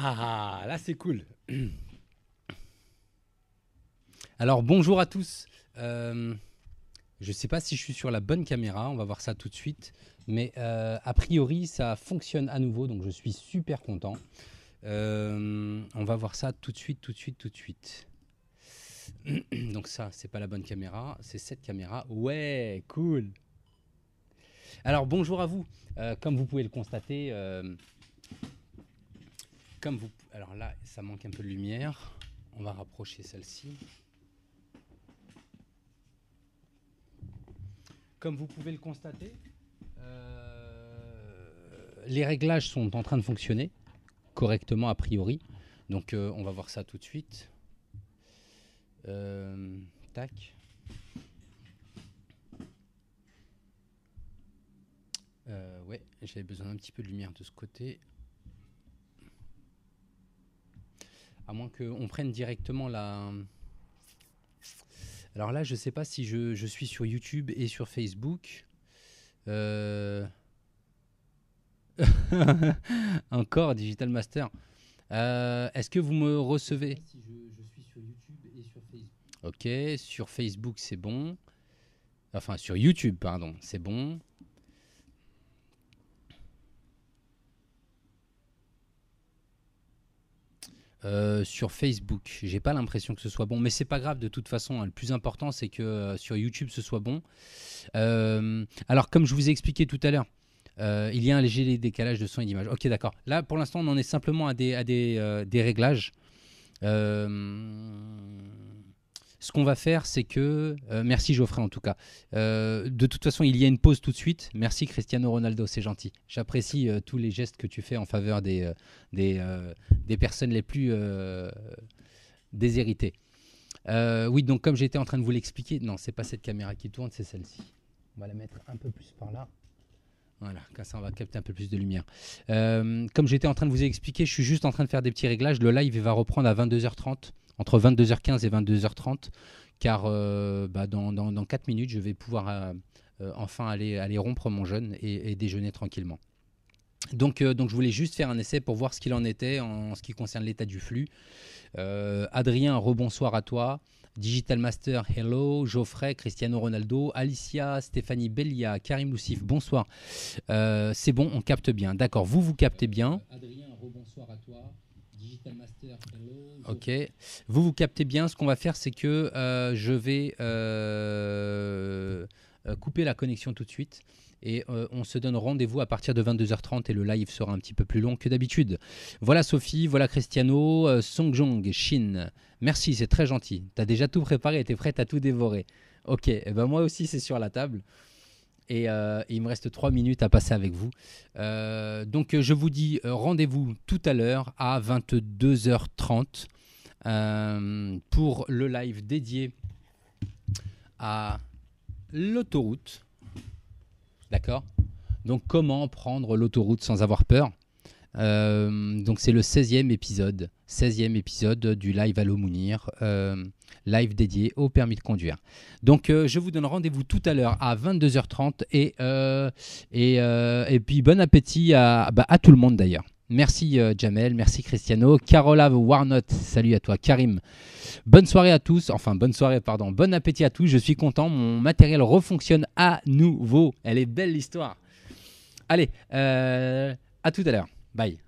Ah, là c'est cool. Alors bonjour à tous. Euh, je ne sais pas si je suis sur la bonne caméra, on va voir ça tout de suite. Mais euh, a priori ça fonctionne à nouveau, donc je suis super content. Euh, on va voir ça tout de suite, tout de suite, tout de suite. donc ça, c'est pas la bonne caméra, c'est cette caméra. Ouais, cool. Alors bonjour à vous. comme vous pouvez le constater, comme vous, alors là, ça manque un peu de lumière. On va rapprocher celle-ci. Comme vous pouvez le constater, euh, les réglages sont en train de fonctionner correctement a priori. Donc euh, on va voir ça tout de suite. Euh, tac. ouais, j'avais besoin d'un petit peu de lumière de ce côté. À moins qu'on prenne directement la... Alors là, je ne sais pas si je, suis sur YouTube et sur Facebook. Euh, encore Digital Master. Euh, est-ce que vous me recevez? Si je, suis sur YouTube et sur Facebook. Ok, sur Facebook c'est bon. Enfin sur YouTube, pardon, c'est bon. Euh, sur Facebook. J'ai pas l'impression que ce soit bon, mais c'est pas grave de toute façon. Hein. Le plus important, c'est que euh, sur YouTube, ce soit bon. Euh, alors, comme je vous ai expliqué tout à l'heure, il y a un léger décalage de son et d'image. Ok, d'accord. Là, pour l'instant, on en est simplement à des, réglages ce qu'on va faire, c'est que. Euh, merci Geoffrey en tout cas. Euh, de toute façon, il y a une pause tout de suite. Merci Cristiano Ronaldo, c'est gentil. J'apprécie euh, tous les gestes que tu fais en faveur des, personnes les plus déshéritées. oui, donc comme j'étais en train de vous l'expliquer, non, c'est pas cette caméra qui tourne, c'est celle-ci. On va la mettre un peu plus par là. Voilà, comme ça on va capter un peu plus de lumière. comme j'étais en train de vous expliquer, je suis juste en train de faire des petits réglages. Le live va reprendre à 22h30 entre 22h15 et 22h30, car euh, bah, dans, dans, 4 minutes, je vais pouvoir euh, euh, enfin aller, aller rompre mon jeûne et, déjeuner tranquillement. Donc, donc je voulais juste faire un essai pour voir ce qu'il en était en, ce qui concerne l'état du flux. Adrien, rebonsoir à toi. Digital Master, hello. Geoffrey, Cristiano Ronaldo, Alicia, Stéphanie Bellia, Karim Loussif, bonsoir. c'est bon, on capte bien. D'accord, vous, vous captez bien. Adrien, rebonsoir à toi. Ok. Vous, vous captez bien. Ce qu'on va faire, c'est que euh, je vais euh, euh, couper la connexion tout de suite. Et on se donne rendez-vous à partir de 22h30 et le live sera un petit peu plus long que d'habitude. Voilà Sophie, voilà Cristiano, Songjong, Shin. Merci, c'est très gentil. Tu as déjà tout préparé et tu es prête à tout dévorer. Ok, eh ben moi aussi c'est sur la table. Euh, et, il me reste trois minutes à passer avec vous. Euh, donc je vous dis euh, rendez-vous tout à l'heure à 22h30 pour le live dédié à l'autoroute. D'accord? Donc comment prendre l'autoroute sans avoir peur? Donc c'est le 16e épisode, 16e épisode du live à Mounir live dédié au permis de conduire. Donc euh, je vous donne rendez-vous tout à l'heure à 22h30 et, euh, et, euh, et, puis bon appétit à, bah, à tout le monde d'ailleurs. Merci Jamel, merci Cristiano, Carola Warnot, salut à toi, Karim. Bonne soirée à tous, enfin bonne soirée, pardon, bon appétit à tous, je suis content, mon matériel refonctionne à nouveau. Elle est belle l'histoire. Allez, à tout à l'heure, bye.